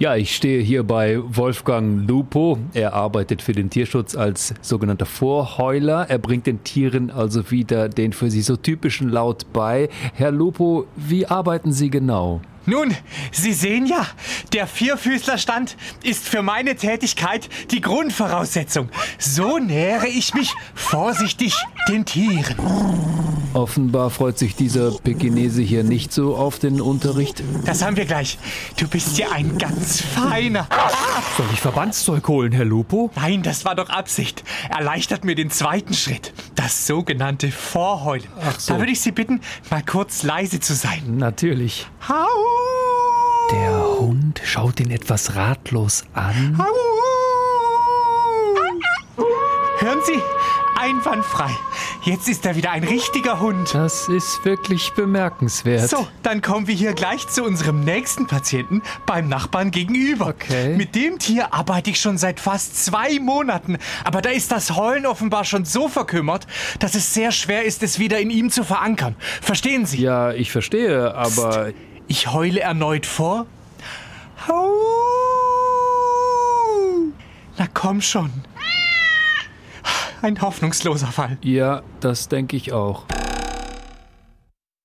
Ja, ich stehe hier bei Wolfgang Lupo. Er arbeitet für den Tierschutz als sogenannter Vorheuler. Er bringt den Tieren also wieder den für sie so typischen Laut bei. Herr Lupo, wie arbeiten Sie genau? Nun, Sie sehen ja, der Vierfüßlerstand ist für meine Tätigkeit die Grundvoraussetzung. So nähere ich mich vorsichtig den Tieren. Offenbar freut sich dieser Pekinese hier nicht so auf den Unterricht. Das haben wir gleich. Du bist ja ein ganz feiner. Soll ich Verbandszeug holen, Herr Lupo? Nein, das war doch Absicht. Erleichtert mir den zweiten Schritt. Das sogenannte Vorheulen. Ach so. Da würde ich Sie bitten, mal kurz leise zu sein. Natürlich. Hau! Der Hund schaut ihn etwas ratlos an. Hören Sie? Einwandfrei. Jetzt ist er wieder ein richtiger Hund. Das ist wirklich bemerkenswert. So, dann kommen wir hier gleich zu unserem nächsten Patienten beim Nachbarn gegenüber. Okay. Mit dem Tier arbeite ich schon seit fast zwei Monaten. Aber da ist das Heulen offenbar schon so verkümmert, dass es sehr schwer ist, es wieder in ihm zu verankern. Verstehen Sie? Ja, ich verstehe, aber Ich heule erneut vor. Na komm schon. Ein hoffnungsloser Fall. ja, das denke ich auch.